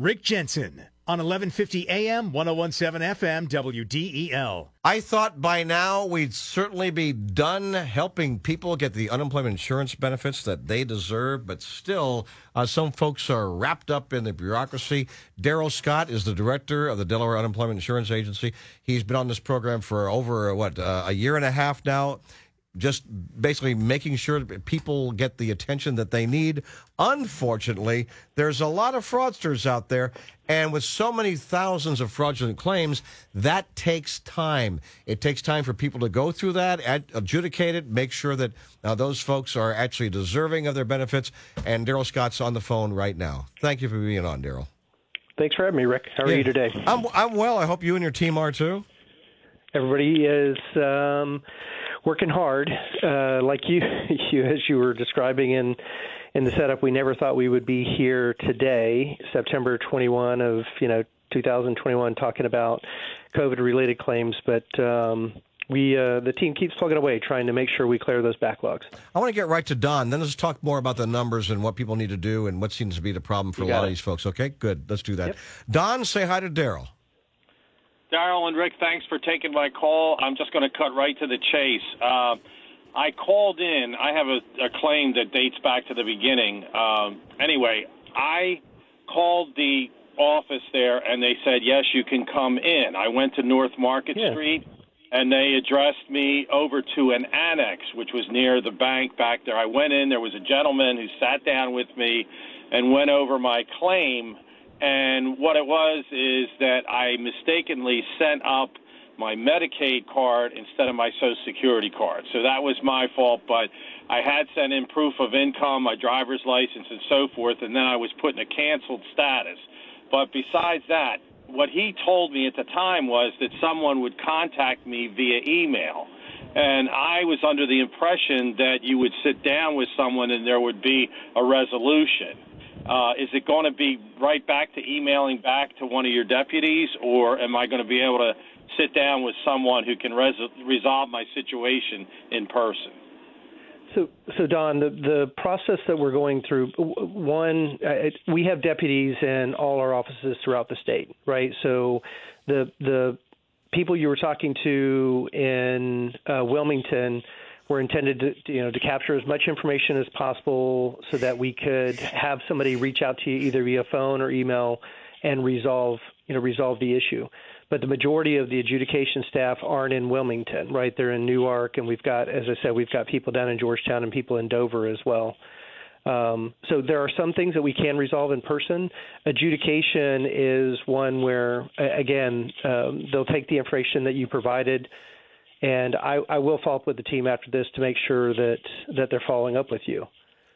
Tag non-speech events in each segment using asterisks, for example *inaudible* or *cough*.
Rick Jensen on 1150 AM, 1017 FM, WDEL. I thought by now we'd certainly be done helping people get the unemployment insurance benefits that they deserve, but still, uh, some folks are wrapped up in the bureaucracy. Darryl Scott is the director of the Delaware Unemployment Insurance Agency. He's been on this program for over, what, uh, a year and a half now just basically making sure that people get the attention that they need. Unfortunately, there's a lot of fraudsters out there, and with so many thousands of fraudulent claims, that takes time. It takes time for people to go through that, ad- adjudicate it, make sure that uh, those folks are actually deserving of their benefits. And Darryl Scott's on the phone right now. Thank you for being on, Darryl. Thanks for having me, Rick. How are Yeah. you today? I'm, I'm well. I hope you and your team are too. Everybody is um, working hard, uh, like you, *laughs* you as you were describing in in the setup. We never thought we would be here today, September 21 of you know 2021, talking about COVID-related claims, but. Um, we uh, the team keeps plugging away, trying to make sure we clear those backlogs. I want to get right to Don. Then let's talk more about the numbers and what people need to do and what seems to be the problem for a lot of these folks. Okay, good. Let's do that. Yep. Don, say hi to Darryl. Darryl and Rick, thanks for taking my call. I'm just going to cut right to the chase. Uh, I called in. I have a, a claim that dates back to the beginning. Um, anyway, I called the office there, and they said, yes, you can come in. I went to North Market Yeah. Street, and they addressed me over to an annex, which was near the bank back there. I went in. There was a gentleman who sat down with me and went over my claim. And what it was is that I mistakenly sent up my Medicaid card instead of my Social Security card. So that was my fault, but I had sent in proof of income, my driver's license, and so forth, and then I was put in a canceled status. But besides that, what he told me at the time was that someone would contact me via email. And I was under the impression that you would sit down with someone and there would be a resolution. Uh, is it going to be right back to emailing back to one of your deputies, or am I going to be able to sit down with someone who can res- resolve my situation in person? So, so Don, the the process that we're going through, one, it, we have deputies in all our offices throughout the state, right? So, the the people you were talking to in uh, Wilmington were intended to, you know, to capture as much information as possible, so that we could have somebody reach out to you either via phone or email and resolve, you know, resolve the issue but the majority of the adjudication staff aren't in Wilmington, right? They're in Newark, and we've got, as I said, we've got people down in Georgetown and people in Dover as well. Um, so there are some things that we can resolve in person. Adjudication is one where, again, um, they'll take the information that you provided, and I, I will follow up with the team after this to make sure that that they're following up with you.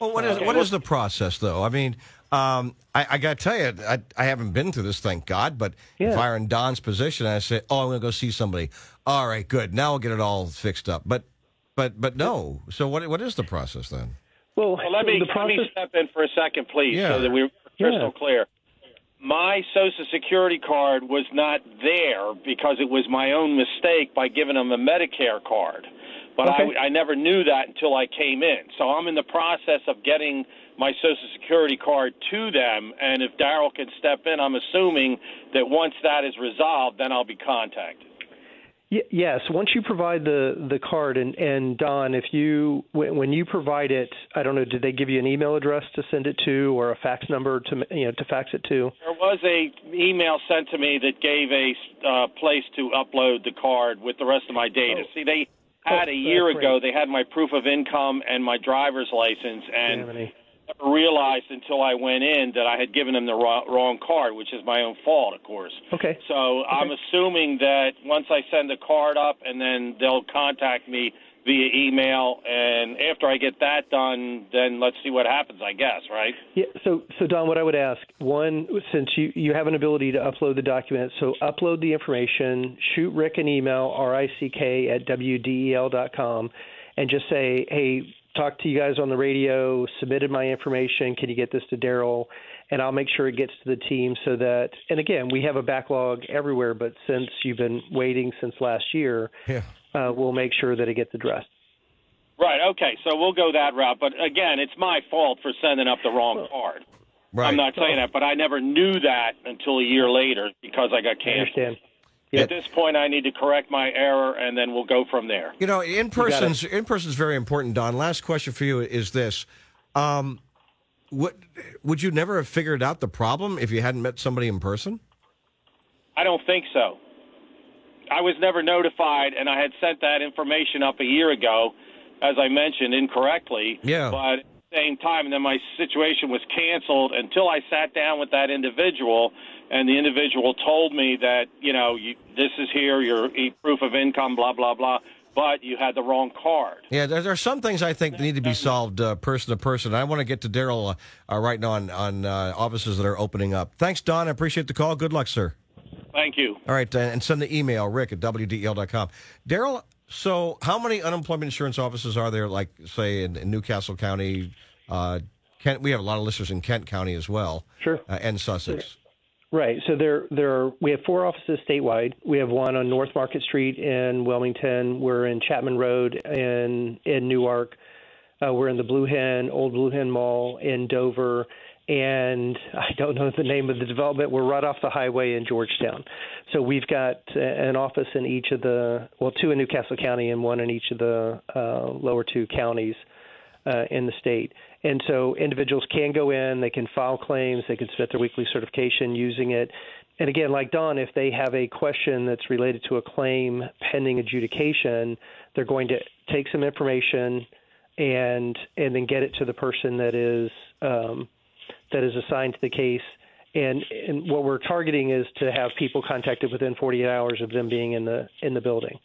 Well, what is what is the process though? I mean, um, I, I got to tell you, I, I haven't been through this, thank God. But if I were in Don's position, I say, "Oh, I'm going to go see somebody." All right, good. Now we'll get it all fixed up. But, but, but no. So what? What is the process then? Well, Well, let me the let me step in for a second, please, Yeah. so that we're crystal Yeah. clear. My Social Security card was not there because it was my own mistake by giving them a Medicare card. But Okay. I, I never knew that until I came in. So I'm in the process of getting my Social Security card to them. And if Darryl can step in, I'm assuming that once that is resolved, then I'll be contacted. Y- Yes, once you provide the the card, and and Don, if you when, when you provide it, I don't know, did they give you an email address to send it to, or a fax number to you know to fax it to? There was a email sent to me that gave a uh, place to upload the card with the rest of my data. Oh. See, they had Oh, a year ago. They had my proof of income and my driver's license, and Germany. Never realized until I went in that I had given them the wrong, card, which is my own fault, of course. Okay. So I'm assuming that once I send the card up, and then they'll contact me via email, and after I get that done, then let's see what happens. I guess, right? Yeah. So so Don, what I would ask one, since you you have an ability to upload the document, so upload the information, shoot Rick an email, r i c k at wdel dot com, and just say, hey, talk to you guys on the radio, submitted my information. Can you get this to Darryl? And I'll make sure it gets to the team so that, and again, we have a backlog everywhere, but since you've been waiting since last year, Yeah. uh, we'll make sure that it gets addressed. Right. Okay. So we'll go that route. But again, it's my fault for sending up the wrong card. Right. I'm not saying that, but I never knew that until a year later because I got I canceled. At this point, I need to correct my error, and then we'll go from there. You know, in person's in person's very important. Don, last question for you is this: um, would would you never have figured out the problem if you hadn't met somebody in person? I don't think so. I was never notified, and I had sent that information up a year ago, as I mentioned incorrectly. Yeah. But at the same time, and then my situation was canceled until I sat down with that individual, and the individual told me that you know you, this is here your e- proof of income, blah blah blah. But you had the wrong card. Yeah, there, there are some things I think need to be solved uh, person to person. I want to get to Darryl uh, uh, right now on on uh, offices that are opening up. Thanks, Don. I appreciate the call. Good luck, sir. Thank you. All right, uh, and send the email, rick at wdl.com. Darryl, so how many unemployment insurance offices are there, like, say, in, in New Castle County? Uh, Kent, we have a lot of listeners in Kent County as well. Sure. Uh, and Sussex. Right. So there, there are. We have four offices statewide. We have one on North Market Street in Wilmington. We're in Chapman Road in in Newark. Uh, we're in the Blue Hen, Old Blue Hen Mall in Dover, and I don't know the name of the development. We're right off the highway in Georgetown. So we've got uh, an office in each of the well, two in New Castle County and one in each of the uh, lower two counties uh, in the state. And so individuals can go in, they can file claims, they can submit their weekly certification using it. And again, like Don, if they have a question that's related to a claim pending adjudication, they're going to take some information and and then get it to the person that is um, that is assigned to the case. And, and what we're targeting is to have people contacted within 48 hours of them being in the in the building.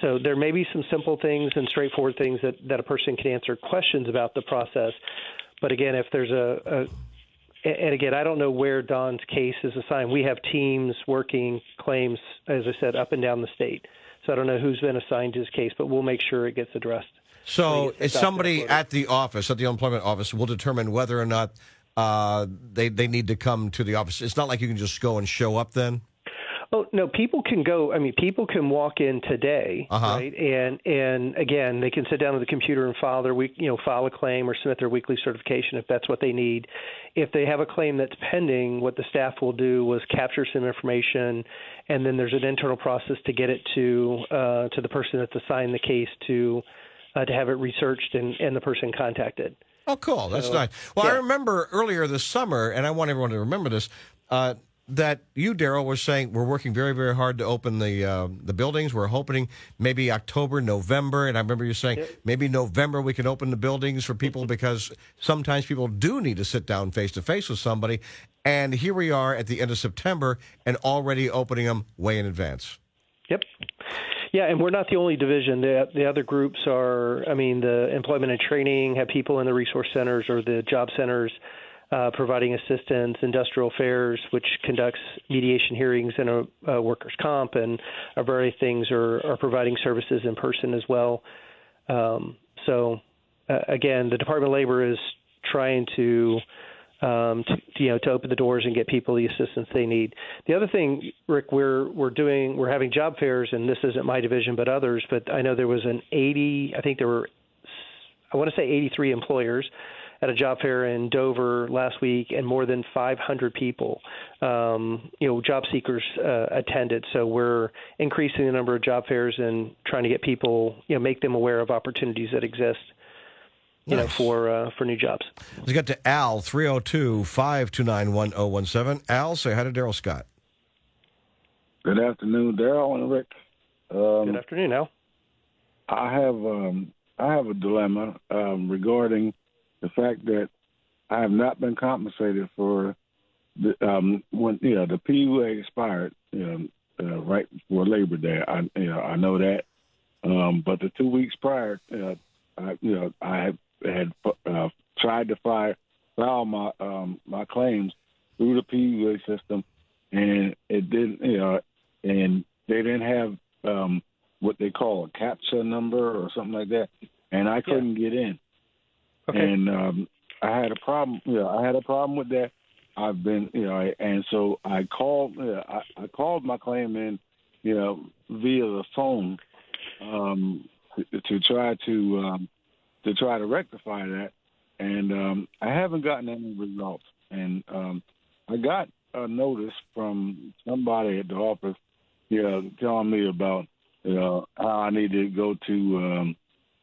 So there may be some simple things and straightforward things that, that a person can answer questions about the process. But again, if there's a, a and again, I don't know where Don's case is assigned. We have teams working claims, as I said, up and down the state. So I don't know who's been assigned to his case, but we'll make sure it gets addressed. So it's somebody at the office, at the unemployment office, will determine whether or not uh, they they need to come to the office. It's not like you can just go and show up then. Oh no, people can go. I mean, people can walk in today, Uh-huh. right? And and again, they can sit down at the computer and file their week, you know, file a claim or submit their weekly certification if that's what they need. If they have a claim that's pending, what the staff will do was capture some information, and then there's an internal process to get it to uh, to the person that's assigned the case to uh, to have it researched and, and the person contacted. Oh, cool. That's nice. Well, I remember earlier this summer, and I want everyone to remember this, uh, that you, Darryl, were saying we're working very, very hard to open the uh, the buildings. We're hoping maybe October, November, and I remember you saying maybe November we can open the buildings for people because sometimes people do need to sit down face to face with somebody. And here we are at the end of September and already opening them way in advance. Yep. Yeah, and we're not the only division. The the other groups are, I mean, the employment and training have people in the resource centers or the job centers uh, providing assistance. Industrial affairs, which conducts mediation hearings and a, a workers' comp, and a variety of things are are providing services in person as well. Um, so, uh, again, the Department of Labor is trying to um, to, you know to open the doors and get people the assistance they need. The other thing, Rick, we're we're doing we're having job fairs, and this isn't my division, but others. But I know there was an 80, I think there were, I want to say 83 employers at a job fair in Dover last week, and more than 500 people, um, you know, job seekers uh, attended. So we're increasing the number of job fairs and trying to get people, you know, make them aware of opportunities that exist. You know, for uh, for new jobs. Let's get to Al, 302 529 1017. Al, say hi to Darryl Scott. Good afternoon, Darryl and Rick. Um, Good afternoon, Al. I have um, I have a dilemma um, regarding the fact that I have not been compensated for the um, when you know the PUA expired, you know, uh, right before Labor Day. I you know I know that, um, but the two weeks prior, uh, I you know I had, uh, tried to file file my um, my claims through the PUA system, and it didn't you know, and they didn't have um, what they call a captcha number or something like that, and I couldn't get in. Okay. And um, I had a problem. Know, I had a problem with that. I've been, you know, and so I called. Know, I, I called my claim in, you know, via the phone, um, to, to try to um, to try to rectify that, and um, I haven't gotten any results. and um, I got a notice from somebody at the office, you know, telling me about you know how I need to go to um,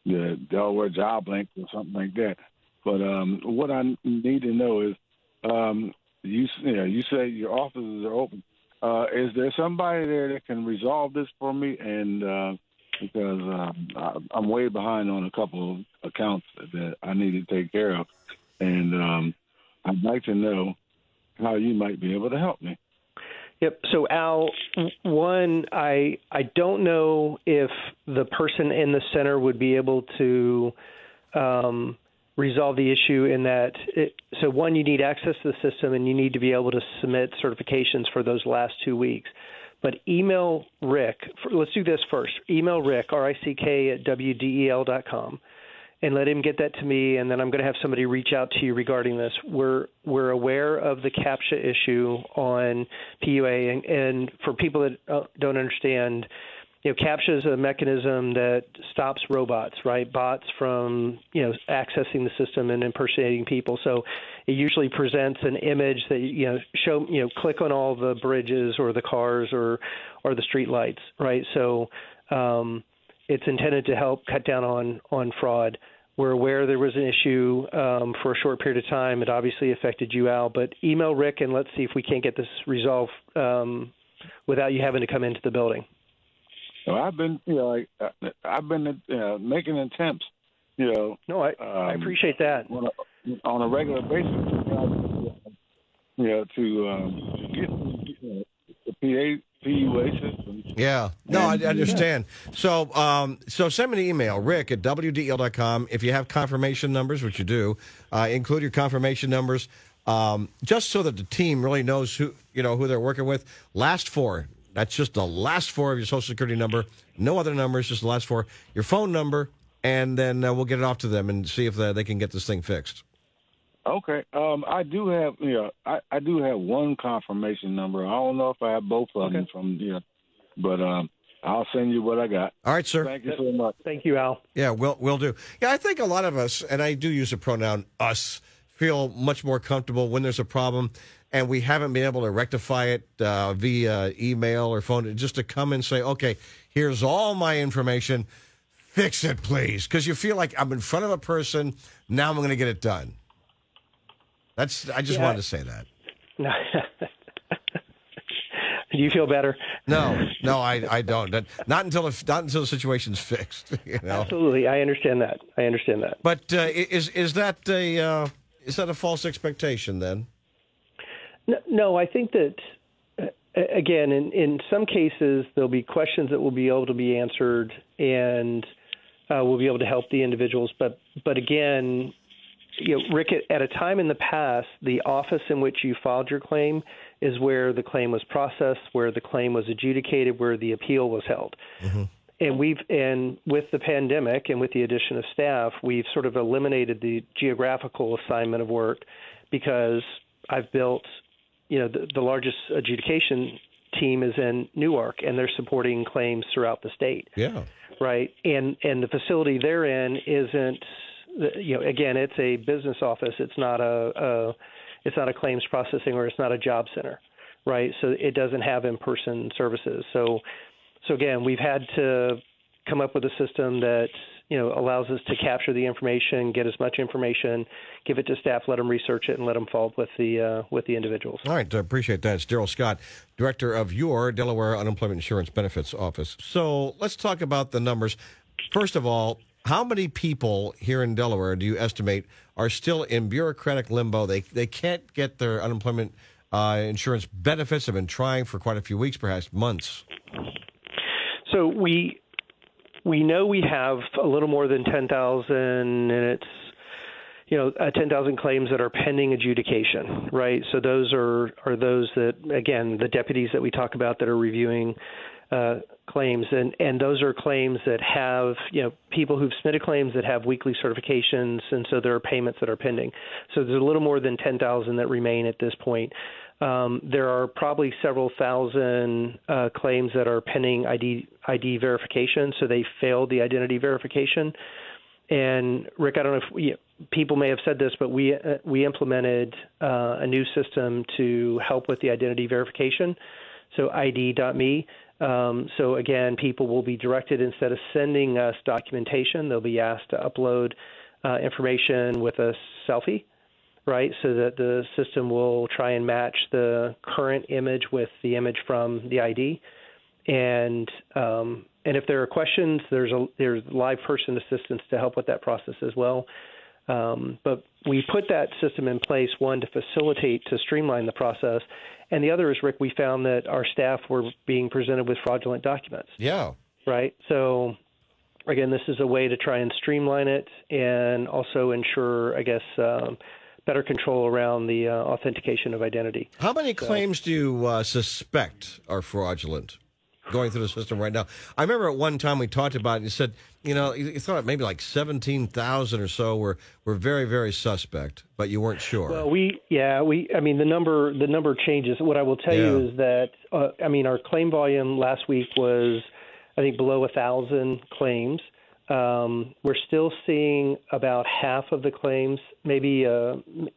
the Delaware Job Link or something like that. But um, what I need to know is, um, you you know, you say your offices are open. Uh, is there somebody there that can resolve this for me? And uh, because um, I, I'm way behind on a couple of accounts that I need to take care of, and um, I'd like to know how you might be able to help me. Yep. So Al, one, I I don't know if the person in the center would be able to um, resolve the issue in that. It, so one, you need access to the system, and you need to be able to submit certifications for those last two weeks. But email Rick. For, let's do this first. Email Rick R I C K at wdel dot com and let him get that to me, and then I'm going to have somebody reach out to you regarding this. We're we're aware of the CAPTCHA issue on PUA, and, and for people that uh, don't understand, you know, CAPTCHA is a mechanism that stops robots, right? Bots from you know accessing the system and impersonating people. So it usually presents an image that you know show you know click on all the bridges or the cars or or the street lights, right? So um, it's intended to help cut down on on fraud. We're aware there was an issue um, for a short period of time. It obviously affected you, Al. But email Rick and let's see if we can't get this resolved um, without you having to come into the building. So I've been, you know, like, uh, I've been uh, making attempts, you know. No, I, um, I appreciate that. On a, on a regular basis, you know, to um, get know, the PA PUA system. Yeah. No, I understand. So, um, so send me an email, rick at wdel.com. If you have confirmation numbers, which you do, uh, include your confirmation numbers, um, just so that the team really knows who, you know, who they're working with. Last four. That's just the last four of your social security number. No other numbers, just the last four. Your phone number, and then uh, we'll get it off to them and see if uh, they can get this thing fixed. Okay. Um, I do have, you know, I, I do have one confirmation number. I don't know if I have both of them from, you know, but um, I'll send you what I got. All right, sir. Thank you so much. Thank you, Al. Yeah, we'll we'll do. Yeah, I think a lot of us, and I do use the pronoun us, feel much more comfortable when there's a problem, and we haven't been able to rectify it uh, via email or phone. Just to come and say, okay, here's all my information. Fix it, please, because you feel like I'm in front of a person. Now I'm going to get it done. That's. I just Yeah. wanted to say that. *laughs* No. Do you feel better? No, no, I, I don't. Not until the, not until the situation's fixed. *laughs* You know. Absolutely, I understand that. I understand that. But uh, is is that a uh, is that a false expectation then? No, no I think that uh, again, in in some cases, there'll be questions that will be able to be answered, and uh, we'll be able to help the individuals. But but again, you know, Rick, at a time in the past, the office in which you filed your claim is where the claim was processed, where the claim was adjudicated, where the appeal was held. Mm-hmm. And we've and with the pandemic and with the addition of staff, we've sort of eliminated the geographical assignment of work because I've built, you know, the, the largest adjudication team is in Newark, and they're supporting claims throughout the state Yeah. right? And and the facility they're in isn't, you know, again, it's a business office. It's not a, a it's not a claims processing or it's not a job center, right? So it doesn't have in-person services. So so again, we've had to come up with a system that you know allows us to capture the information, get as much information, give it to staff, let them research it, and let them follow up with the uh, with the individuals. All right, I appreciate that. It's Darryl Scott, director of your Delaware Unemployment Insurance Benefits Office. So let's talk about the numbers. First of all, how many people here in Delaware do you estimate are still in bureaucratic limbo? They they can't get their unemployment uh, insurance benefits. Have been trying for quite a few weeks, perhaps months. So we we know we have a little more than ten thousand, and it's you know uh, ten thousand claims that are pending adjudication, right? So those are are those that again the deputies that we talk about that are reviewing uh, claims, and and those are claims that have you know people who've submitted claims that have weekly certifications, and so there are payments that are pending. So there's a little more than ten thousand that remain at this point. Um, there are probably several thousand uh, claims that are pending ID ID verification, so they failed the identity verification. And Rick, I don't know if we, people may have said this, but we uh, we implemented uh, a new system to help with the identity verification. So ID.me. Um, so again, people will be directed instead of sending us documentation, they'll be asked to upload uh, information with a selfie, right? So that the system will try and match the current image with the image from the ID. And um, and if there are questions, there's a there's live person assistance to help with that process as well. Um, but we put that system in place one to facilitate to streamline the process, and the other is Rick. We found that our staff were being presented with fraudulent documents. Yeah. Right. So again, this is a way to try and streamline it and also ensure, I guess, um, better control around the uh, authentication of identity. How many claims do you uh, suspect are fraudulent? Going through the system right now. I remember at one time we talked about it. And you said, you know, you you thought maybe like seventeen thousand or so were were very very suspect, but you weren't sure. Well, we yeah we I mean the number the number changes. What I will tell Yeah. you is that uh, I mean our claim volume last week was I think below a thousand claims. Um, we're still seeing about half of the claims, maybe uh,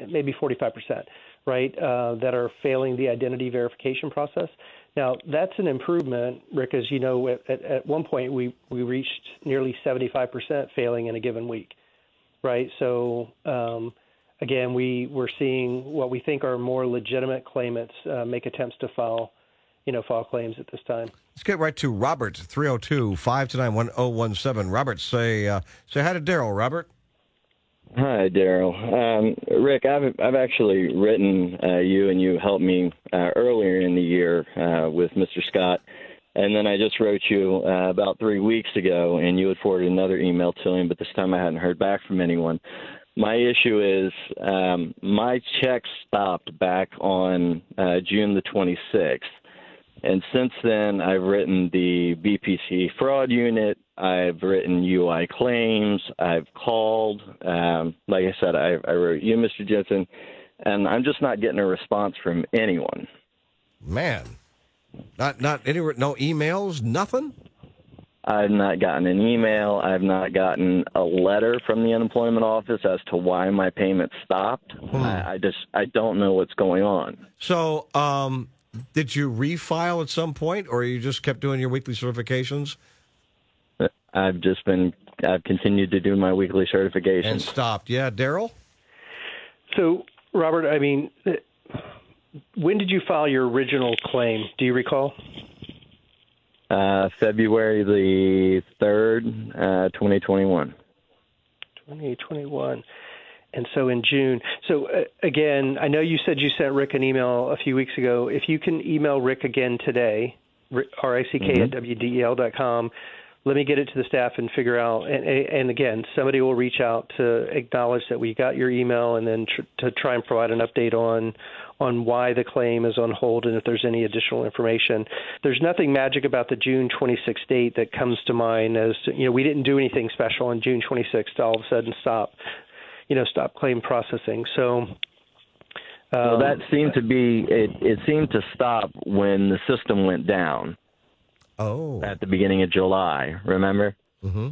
maybe 45 percent, right, uh, that are failing the identity verification process. Now that's an improvement, Rick. As you know, at, at, one point we we reached nearly 75 percent failing in a given week right? So um, again, we we're seeing what we think are more legitimate claimants uh, make attempts to file, you know, file claims at this time. Let's get right to Robert, 302 529 1017. Robert, say, uh, say hi to Darryl, Robert. Hi, Darryl. Um, Rick, I've I've actually written uh, you, and you helped me uh, earlier in the year uh, with Mr. Scott, and then I just wrote you uh, about three weeks ago, and you had forwarded another email to him, but this time I hadn't heard back from anyone. My issue is um, my check stopped back on uh, June the 26th. And since then, I've written the BPC fraud unit. I've written UI claims. I've called. Um, like I said, I, I wrote you, Mr. Jensen, and I'm just not getting a response from anyone. Man, not not any no emails, nothing. I've not gotten an email. I've not gotten a letter from the unemployment office as to why my payment stopped. I, I just I don't know what's going on. So, um, did you refile at some point, or you just kept doing your weekly certifications I've just been I've continued to do my weekly certifications and stopped? Yeah, Darryl. So, Robert, I mean, uh, when did you file your original claim? Do you recall? Uh, February the third, uh, 2021. 2021. And so in June. So uh, again, I know you said you sent Rick an email a few weeks ago. If you can email Rick again today, R I C K at WDEL dot com, let me get it to the staff and figure out. And, and again, somebody will reach out to acknowledge that we got your email, and then tr- to try and provide an update on on why the claim is on hold and if there's any additional information. There's nothing magic about the June 26th date that comes to mind as to, you know we didn't do anything special on June 26th to all of a sudden stop you know stop claim processing. So. Well, um, that seemed to be it. It seemed to stop when the system went down Oh, at the beginning of July. Remember mm-hmm.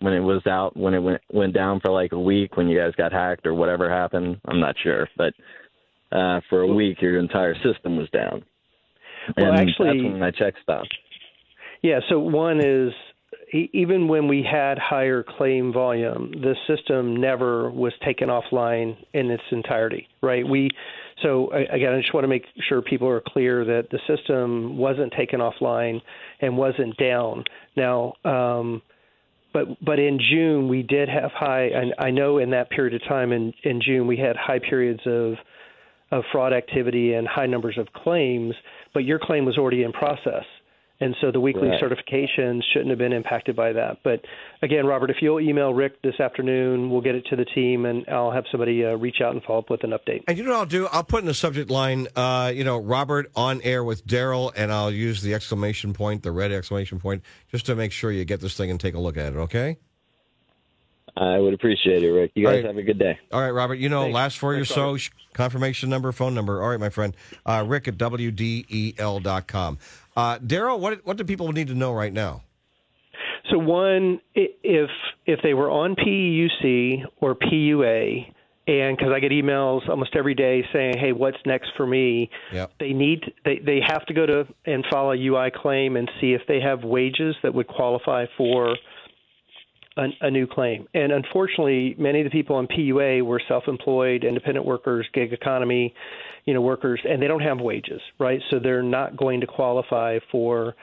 when it was out when it went went down for like a week when you guys got hacked or whatever happened? I'm not sure, but uh, for a week your entire system was down. Well, and actually- that's when my check stopped. Yeah, so one is even when we had higher claim volume, the system never was taken offline in its entirety, right? We so again, I just want to make sure people are clear that the system wasn't taken offline and wasn't down. Now, um, but but in June we did have high, and I know in that period of time in in June we had high periods of of fraud activity and high numbers of claims, but your claim was already in process. And so the weekly Right. certifications shouldn't have been impacted by that. But again, Robert, if you'll email Rick this afternoon, we'll get it to the team and I'll have somebody uh, reach out and follow up with an update. And you know what I'll do? I'll put in the subject line, uh, you know, Robert on air with Darryl, and I'll use the exclamation point, the red exclamation point, just to make sure you get this thing and take a look at it. Okay? I would appreciate it, Rick. You guys right. have a good day. All right, Robert. You know, Thanks. last four of your Thanks, Robert. so confirmation number, phone number. All right, my friend. Uh, Rick at WDEL.com. Uh, Darryl, what what do people need to know right now? So one, if if they were on PEUC or PUA, and because I get emails almost every day saying, "Hey, what's next for me?" Yep. They need they they have to go to and file a UI claim and see if they have wages that would qualify for a, a new claim. And unfortunately, many of the people on PUA were self-employed, independent workers, gig economy, you know, workers, and they don't have wages, right? So they're not going to qualify for.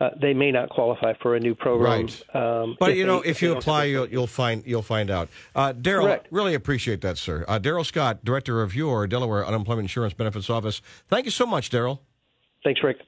Uh, they may not qualify for a new program. Right. Um, But you know, they- if you apply, you'll, you'll find you'll find out. Uh, Darryl, really appreciate that, sir. Uh, Darryl Scott, director of your Delaware Unemployment Insurance Benefits Office. Thank you so much, Darryl. Thanks, Rick.